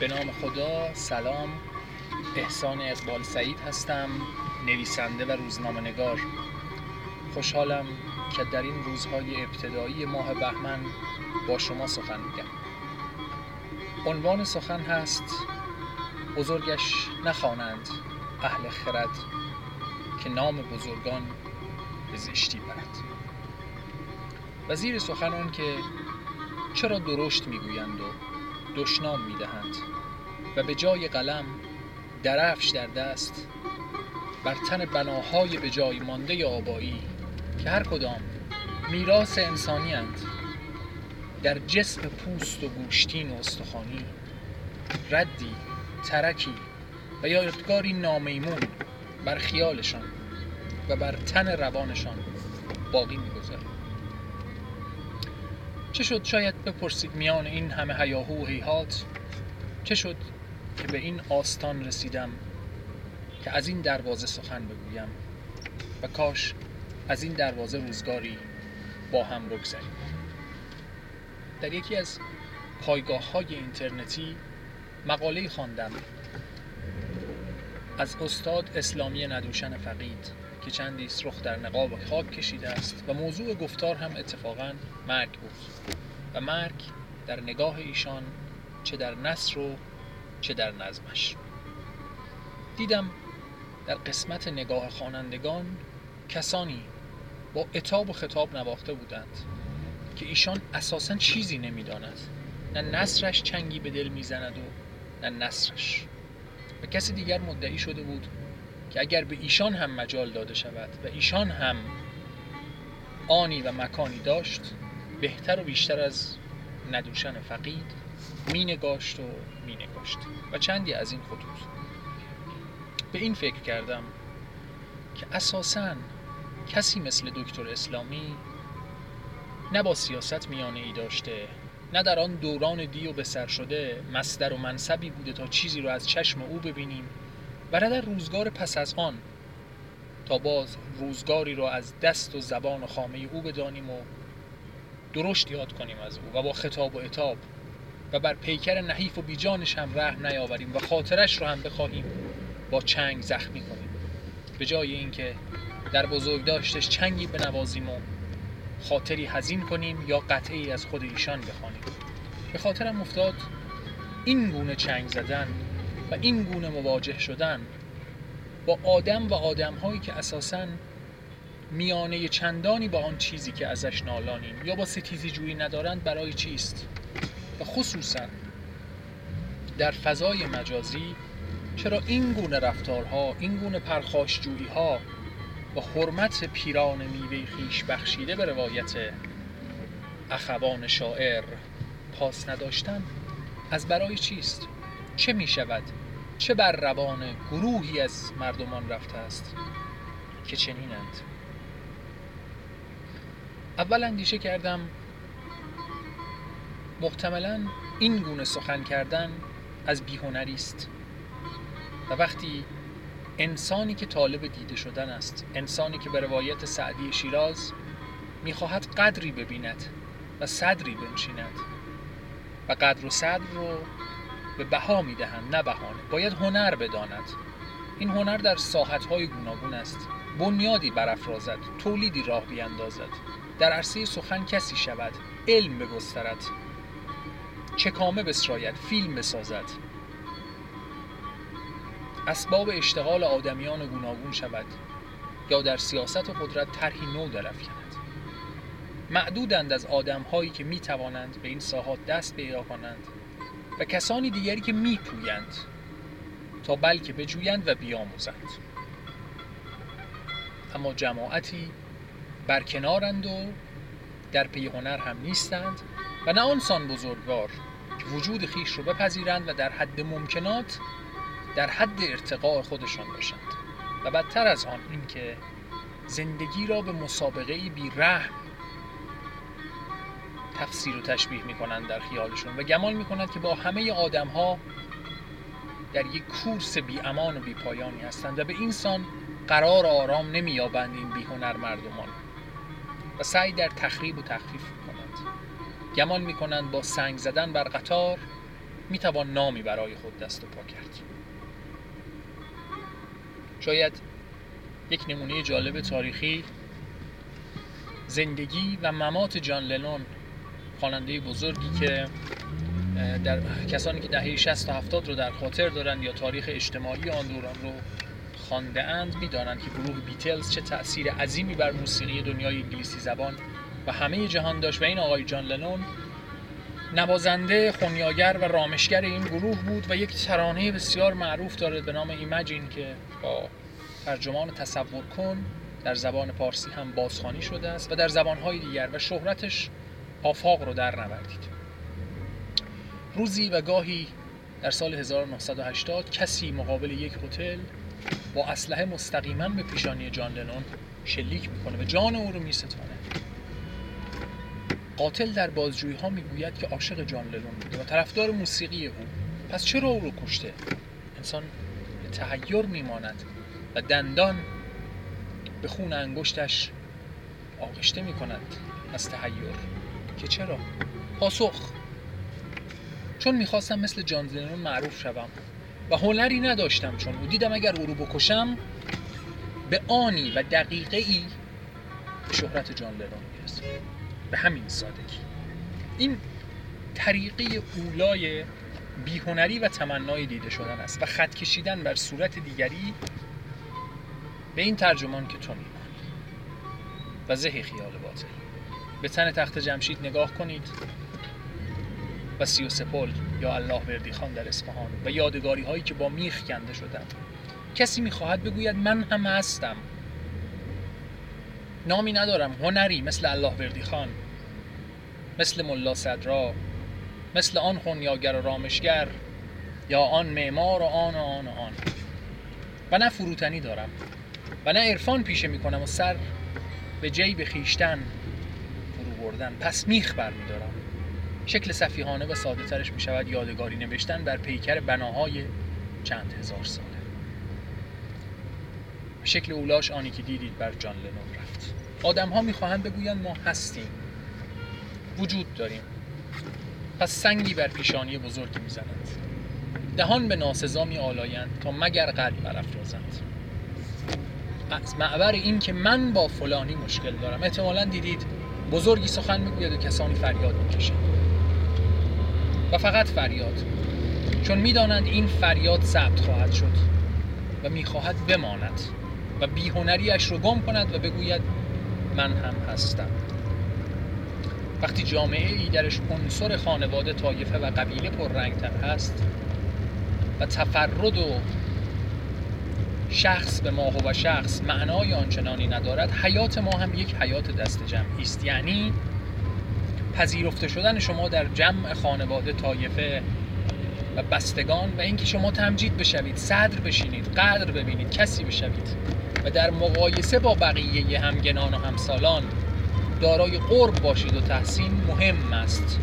به نام خدا سلام. احسان اقبال سعید هستم نویسنده و روزنامه نگار خوشحالم که در این روزهای ابتدایی ماه بهمن با شما سخن میگم. عنوان سخن هست بزرگش نخوانند اهل خرد که نام بزرگان به زشتی برد. وزیر سخن آن که چرا درشت می‌گویند و دشنام می‌دهند و به جای قلم درفش در دست بر تن بناهای به جای مانده آبایی که هر کدام میراث انسانی اند در جسم پوست و گوشتین و استخوانی ردی ترکی و یا یادگاری نامیمون بر خیالشان و بر تن روانشان باقی می‌گذاریم چه شد شاید بپرسید میان این همه هیاهو و هیهات؟ چه شد که به این آستان رسیدم که از این دروازه سخن بگویم و کاش از این دروازه روزگاری با هم بگذریم؟ در یکی از پایگاه های اینترنتی مقاله خواندم از استاد اسلامی ندوشن فقید. که چندی رخ در نقاب خاک کشیده است و موضوع گفتار هم اتفاقا مرگ بود و مرگ در نگاه ایشان چه در نصر و چه در نظمش. دیدم در قسمت نگاه خوانندگان کسانی با اتاب و خطاب نواخته بودند که ایشان اساسا چیزی نمی‌داند. نه نصرش چنگی به دل می‌زند و نه نصرش و کسی دیگر مدعی شده بود که اگر به ایشان هم مجال داده شود و ایشان هم آنی و مکانی داشت بهتر و بیشتر از ندوشن فقید می نگاشت و می نگاشت و چندی از این خطوط. به این فکر کردم که اساسا کسی مثل دکتر اسلامی نه با سیاست میانه ای داشته نه در آن دوران دی و بسر شده مصدر و منصبی بوده تا چیزی رو از چشم او ببینیم. و در روزگار پس از آن تا باز روزگاری را از دست و زبان و خامه او بدانیم و درشت یاد کنیم از او و با خطاب و اتاب و بر پیکر نحیف و بیجانش هم رحم نیاوریم و خاطرش رو هم بخواهیم با چنگ زخمی کنیم. به جای اینکه در بزرگ داشتش چنگی بنوازیم و خاطری هزین کنیم یا قطعی از خود ایشان بخوانیم. به خاطرم افتاد این گونه چنگ زدن و این گونه مواجه شدن با آدم و آدم هایی که اساسا میانه چندانی با آن چیزی که ازش نالانیم یا با ستیزی جویی ندارند برای چیست؟ و خصوصا در فضای مجازی چرا این گونه رفتارها این گونه پرخاشجویی ها و حرمت پیران میوه خیش بخشیده به روایت اخوان شاعر پاس نداشتن؟ از برای چیست؟ چه می شود چه بر روان گروهی از مردمان رفته است که چنینند؟ اول اندیشه کردم محتملا این گونه سخن کردن از بیهنری است و وقتی انسانی که طالب دیده شدن است انسانی که به روایت سعدی شیراز می‌خواهد قدری ببیند و صدری بنشیند و قدر و صدر رو به بها می‌دهند نه بهانه. باید هنر بداند. این هنر در ساحتهای گوناگون است. بنیادی برافرازد تولیدی راه بیاندازد در عرصه سخن کسی شود علم بگسترد. چکامه بسراید فیلم بسازد. اسباب اشتغال آدمیان گوناگون شود. یا در سیاست و قدرت طرحی نو درافکند معدودند از آدمهایی که می توانند به این ساحات دست پیدا کنند. و کسانی دیگری که می پویند تا بلکه بجویند و بیاموزند. اما جماعتی برکنارند و در پی هنر هم نیستند و نه آنسان بزرگوار که وجود خیش رو بپذیرند و در حد ممکنات در حد ارتقاء خودشان باشند. و بدتر از آن اینکه زندگی را به مسابقه بی رحم تفسیر و تشبیه می کنند در خیالشون و گمان می کنند که با همه آدم ها در یک کورس بی امان و بی پایانی هستند و به این سان قرار آرام نمی یابند این بی هنر مردمان و سعی در تخریب و تخفیف می کنند گمان می کنند با سنگ زدن بر قطار می‌توان نامی برای خود دست و پا کرد. شاید یک نمونه جالب تاریخی زندگی و ممات جان لنون خواننده بزرگی که در کسانی که دهه 60 و 70 رو در خاطر دارند یا تاریخ اجتماعی آن دوران رو خوانده اند می‌دانند که گروه بیتلز چه تأثیر عظیمی بر موسیقی دنیای انگلیسی زبان و همه جهان داشت و این آقای جان لنون نوازنده خونیاگر و رامشگر این گروه بود و یک ترانه بسیار معروف داره به نام ایمجین که با ترجمان تصور کن در زبان پارسی هم بازخوانی شده است و در زبانهای دیگر و شهرتش آفاق رو در نوردید روزی و گاهی در سال 1980 کسی مقابل یک هتل با اسلحه مستقیما به پیشانی جان لنون شلیک می‌کنه و جان او رو میستانه. قاتل در بازجویی ها می‌گوید که عاشق جان لنون بوده و طرفدار موسیقی او. پس چرا او رو کشته؟ انسان به تحیر میماند و دندان به خون انگشتش آغشته می کند از تحیر. که چرا؟ پاسخ. چون می‌خواستم مثل جان لنون معروف شوم و هنری نداشتم چون او دیدم اگر او رو بکشم به آنی و دقیقه ای شهرت جان لنون می‌رسم به همین سادگی. این طریقه اولای بیهنری و تمنای دیده شدن است و خط کشیدن بر صورت دیگری به این ترجمان که تو میمانی. و زه خیال باطل. به تن تخت جمشید نگاه کنید و سی و سپل یا الله وردی خان در اصفهان و یادگاری هایی که با میخ کنده شدن کسی می‌خواهد بگوید من هم هستم. نامی ندارم هنری مثل الله وردی خان مثل ملا صدرا مثل آن خونیاگر و رامشگر یا آن معمار و آن و آن و آن. و نه فروتنی دارم و نه عرفان پیشه می‌کنم و سر به جیب خیشتن. پس میخ برمیدارم شکل صفیحانه و ساده ترش می شود یادگاری نوشتن بر پیکر بناهای چند هزار ساله. شکل اولاش آنی که دیدید بر جان لنون رفت. آدم ها می خواهند بگویند ما هستیم. وجود داریم. پس سنگی بر پیشانی بزرگی می‌زنند. دهان به ناسزا می آلایند تا مگر قلب برافرازند. از معبر این که من با فلانی مشکل دارم. احتمالا دیدید بزرگی سخن می‌گوید و کسانی فریاد می‌کشند. و فقط فریاد. چون می‌دانند این فریاد ثبت خواهد شد و می‌خواهد بماند و بی‌هنریش رو گم کند و بگوید من هم هستم. وقتی جامعه ای درش عنصر خانواده طایفه و قبیله پررنگتر هست و تفرد و شخص به ماه و شخص معنای آنچنانی ندارد حیات ما هم یک حیات دست جمعی است. یعنی پذیرفته شدن شما در جمع خانواده طایفه و بستگان و اینکه شما تمجید بشوید صدر بشینید قدر ببینید کسی بشوید و در مقایسه با بقیه همگنان و همسالان دارای قرب باشید و تحسین مهم است.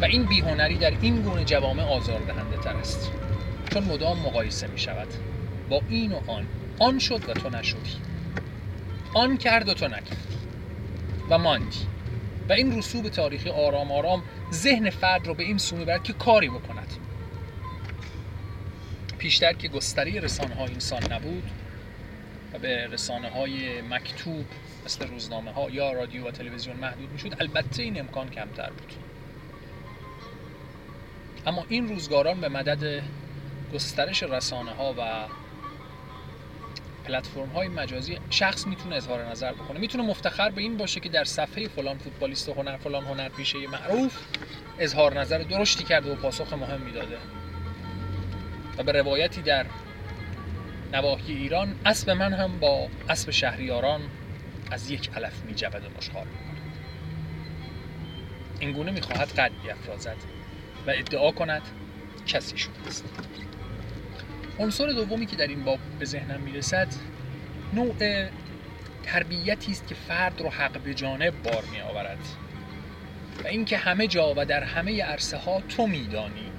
و این بیهنری در این گونه جوامع آزاردهنده تر است. چون مدام مقایسه می شود با این و آن. آن شد و تو نشدی. آن کرد و تو نکردی و ماندی و این رسوب تاریخی آرام آرام ذهن فرد رو به این سو می‌برد که کاری بکند. پیشتر که گستری رسانه های انسان نبود و به رسانه های مکتوب مثل روزنامه ها یا رادیو و تلویزیون محدود می‌شد البته این امکان کمتر بود. اما این روزگاران به مدد گسترش رسانه ها و پلتفرم های مجازی شخص می‌تونه اظهار نظر بکنه. می‌تونه مفتخر به این باشه که در صفحه فلان فوتبالیست هنر فلان هنر پیشه معروف اظهار نظر درشتی کرده و پاسخ مهم داده و به روایتی در نواحی ایران اسب من هم با اسب شهریاران از یک علف می جود و مشخار می‌کنه. این گونه می‌خواهد قد بیافرازد و ادعا کند کسی شده است. عنصر دومی که در این باب به ذهنم می‌رسد نوع تربیتی است که فرد رو حق به جانب بار می آورد و اینکه همه جا و در همه عرصه ها تو میدانی.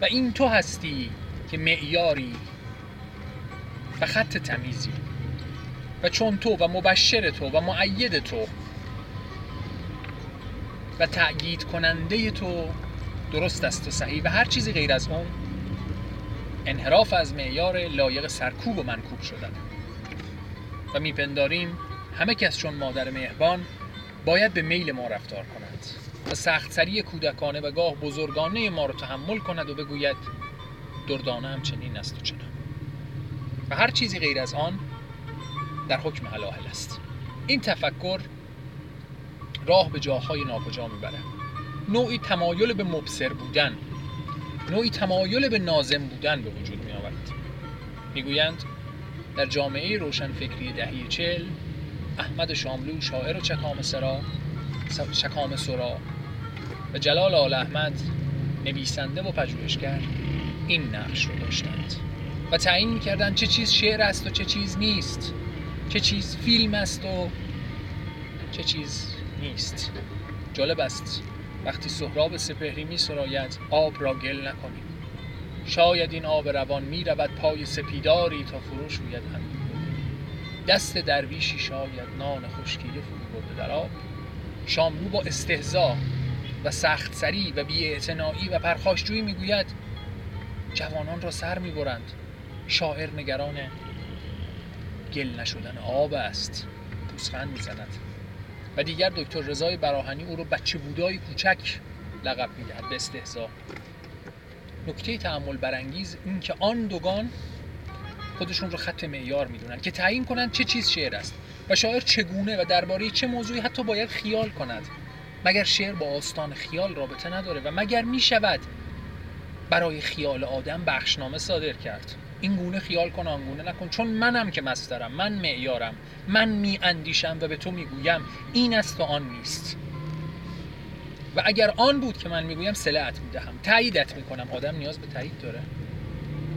و این تو هستی که معیاری و خط تمیزی. و چون تو و مبشر تو و معید تو و تأیید کننده تو درست است و صحیح و هر چیزی غیر از اون انحراف از معیار لایق سرکوب و منکوب شدن. و میپنداریم همه کس چون مادر مهربان باید به میل ما رفتار کند و سختسری کودکانه و گاه بزرگانه ما رو تحمل کند و بگوید دردانه هم چنین است و چنان. و هر چیزی غیر از آن در حکم حلاحل است. این تفکر راه به جاهای ناکجا می‌بره نوعی تمایل به مبصر بودن. نوعی تمایل به نازم بودن به وجود می آورد می‌گویند در جامعه روشنفکری دهی چل احمد شاملو شاعر چکام سرا چکام سرا و جلال آل احمد نویسنده و پژوهشگر این نقش رو داشتند و تعیین می‌کردند چه چیز شعر است و چه چیز نیست چه چیز فیلم است و چه چیز نیست. جالب است وقتی سهراب سپهری می سراید آب را گل نکنیم شاید این آب روان می رود پای سپیداری تا فروش روید دست درویشی شاید نان خشکیده فرو برده در آب. شاملو با استهزا و سخت سری و بیاعتنایی و پرخاشجویی می‌گوید جوانان را سر می‌برند. شاعر نگران گل نشدن آب است. پوسخند می‌زند. و دیگر دکتر رضای براهنی او رو بچه بودای کوچک لقب می‌دهد به استهزا. نکته تعمل برانگیز این که آن دوگان خودشون رو خط معیار می‌دونن که تعیین کنند چه چیز شعر است و شاعر چگونه و درباره چه موضوعی حتی باید خیال کند. مگر شعر با آستان خیال رابطه نداره و مگر می‌شود برای خیال آدم بخشنامه صادر کرد؟ این گونه خیال کن گونه نکن. چون منم که مسترم من معیارم من می اندیشم و به تو می‌گویم این است و آن نیست. و اگر آن بود که من می‌گویم سلعت می‌دهم تاییدت می‌کنم. آدم نیاز به تایید داره.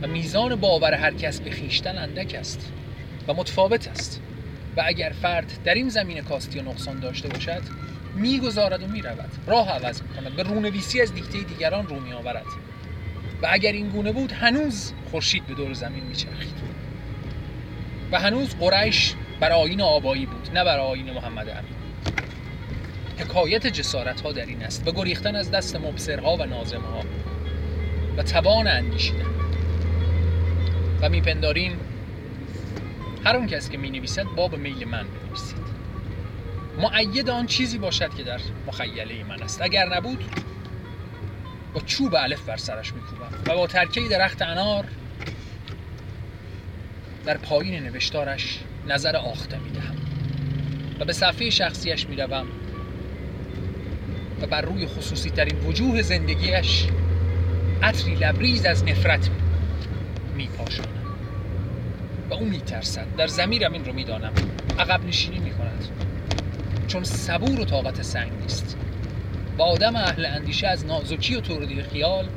و میزان باور هر کس به خیشتن اندک است و متفاوت است. و اگر فرد در این زمین کاستی و نقصان داشته باشد می‌گذارد و می‌رود. راه عوض می‌کند. به رونویسی از دیکته دیگران رو میآورد. اگر این گونه بود هنوز خورشید به دور زمین میچرخید. و هنوز قریش بر آین آبایی بود نه بر آین محمد امین. حکایت جسارت ها در این است و گریختن از دست مبصرها و نازمها و توان اندیشیدن. و میپنداریم هر اون کس که می نویسد باب میل من بنویسید. معید آن چیزی باشد که در مخیله من است. اگر نبود با چوب الف بر سرش میکوبم و با ترکه درخت انار در پایین نوشتارش نظر آخته می‌دهم و به صفحه شخصیش می‌روم و بر روی خصوصی ترین وجوه زندگیش عطری لبریز از نفرت میپاشانم و او میترسد. در زمیرم این رو می‌دانم. عقب نشینی می‌کند. چون صبور و طاقت سنگ نیست. و آدم اهل اندیشه از نازکی و توردی خیال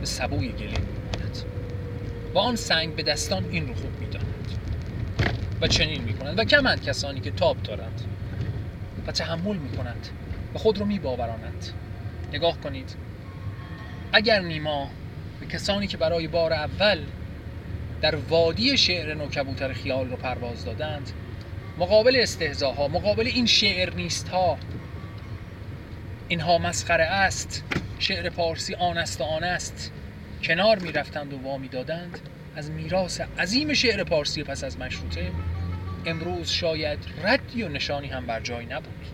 به سبوی گلین میماند و آن سنگ به دستان این رو خوب می‌داند و چنین می‌کنند و کمند کسانی که تاب دارند و تحمل می‌کنند و خود رو میباورانند. نگاه کنید. اگر نیما به کسانی که برای بار اول در وادی شعر نوکبوتر خیال رو پرواز دادند مقابل استهزاها مقابل این شعر نیست ها اینها مسخره است. شعر پارسی آن است و آن است کنار می رفتند و وامی دادند. از میراث عظیم شعر پارسی پس از مشروطه امروز شاید ردی و نشانی هم بر جای نبود.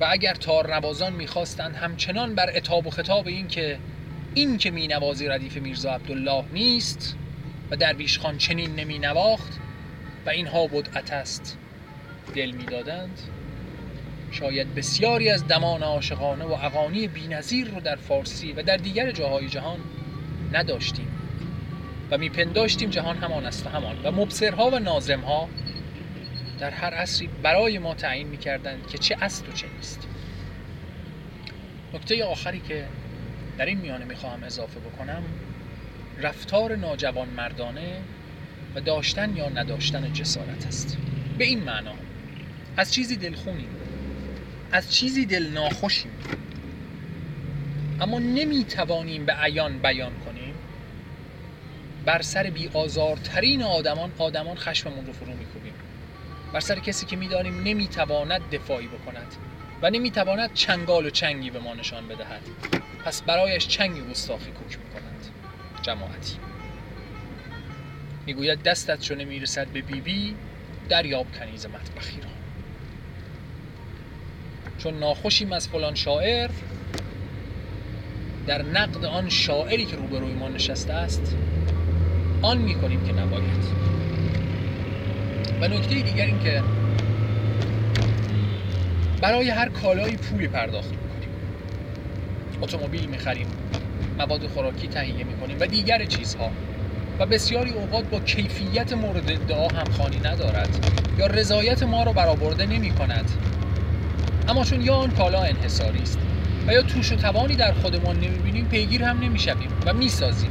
و اگر تار نوازان می‌خواستند همچنان بر اتاب و خطاب این که این که می نوازی ردیف میرزا عبدالله نیست و درویش خان چنین نمی نواخت و اینها بدعت است. دل می‌دادند. شاید بسیاری از دمان عاشقانه و اغانی بینظیر رو در فارسی و در دیگر جاهای جهان نداشتیم و میپنداشتیم جهان همان است و همان و مبصرها و نازمها در هر عصری برای ما تعیین می‌کردند که چه است و چه نیست. نکته آخری که در این میانه می‌خواهم اضافه بکنم رفتار ناجوان مردانه و داشتن یا نداشتن جسارت است. به این معنا از چیزی دلخونیم از چیزی دل ناخوشیم اما نمی‌توانیم به عیان بیان کنیم. بر سر بی آزارترین آدمان آدمان خشممون رو فرو میکوبیم. بر سر کسی که می‌دانیم نمی‌تواند دفاعی بکند و نمی‌تواند چنگال و چنگی به ما نشان بدهد. پس برایش چنگ گستاخی کوک می‌کنند جماعتی. می‌گوید دستت چون می‌رسد به بیبی بی دریاب کنیز مطبخی را. چون ناخوشیم از فلان شاعر در نقد آن شاعری که روبروی ما نشسته است آن می‌کنیم که نباید. و نکته دیگر این که برای هر کالایی پولی پرداخت می‌کنیم. اتومبیل می‌خریم مواد خوراکی تهیه می‌کنیم و دیگر چیزها. و بسیاری اوقات با کیفیت مورد ادعا همخوانی ندارد یا رضایت ما را برآورده نمی کند اما چون یا آن کالا انحصاری است و یا توش و توانی در خودمان نمی‌بینیم پیگیر هم نمی‌شویم و می‌سازیم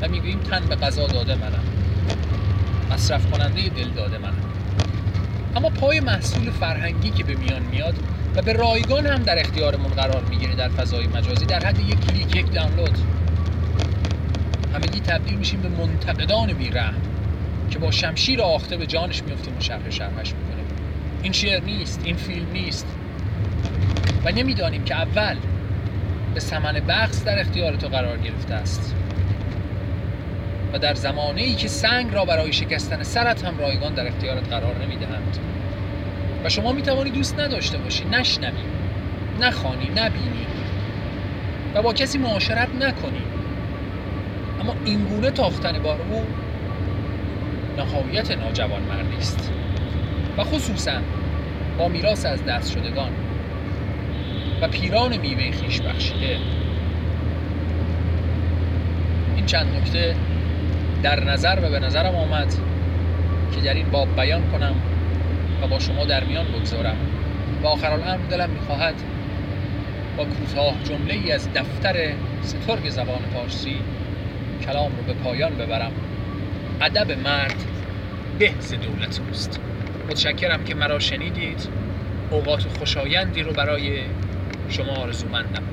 و می‌گوییم تن به غذا داده منم. مصرف کننده دل داده منم. اما پای محصول فرهنگی که به میان میاد و به رایگان هم در اختیارمون قرار می‌گیره در فضای مجازی در حد یک کلیک یک دانلود. همگی تبدیل میشیم به منتقدان بیرحم که با شمشیر آخته به جانش میفتیم و شرح شرحش می‌کنیم. این شعر نیست این فیلم نیست. و نمی‌دانیم که اول به سمن بخص در اختیار تو قرار گرفته است. و در زمانه ای که سنگ را برای شکستن سرت هم رایگان در اختیارت قرار نمی‌دهند. و شما می توانی دوست نداشته باشی نشنوی نخوانی نبینی و با کسی معاشرت نکنی. اما اینگونه تاختن بار او نهایت ناجوان مردی است. و خصوصا با میراث از دست شدگان. و پیران میوه خیش بخشیده. این چند نکته در نظر و به نظرم آمد که در این باب بیان کنم و با شما در میان بگذارم. و آخر الامر دلم می‌خواهد با کوتاه جمله ای از دفتر سترگ زبان پارسی کلام رو به پایان ببرم. ادب مرد به دولت اوست. متشکرم که مرا شنیدید. اوقات خوشایندی رو برای شما آرزومندم.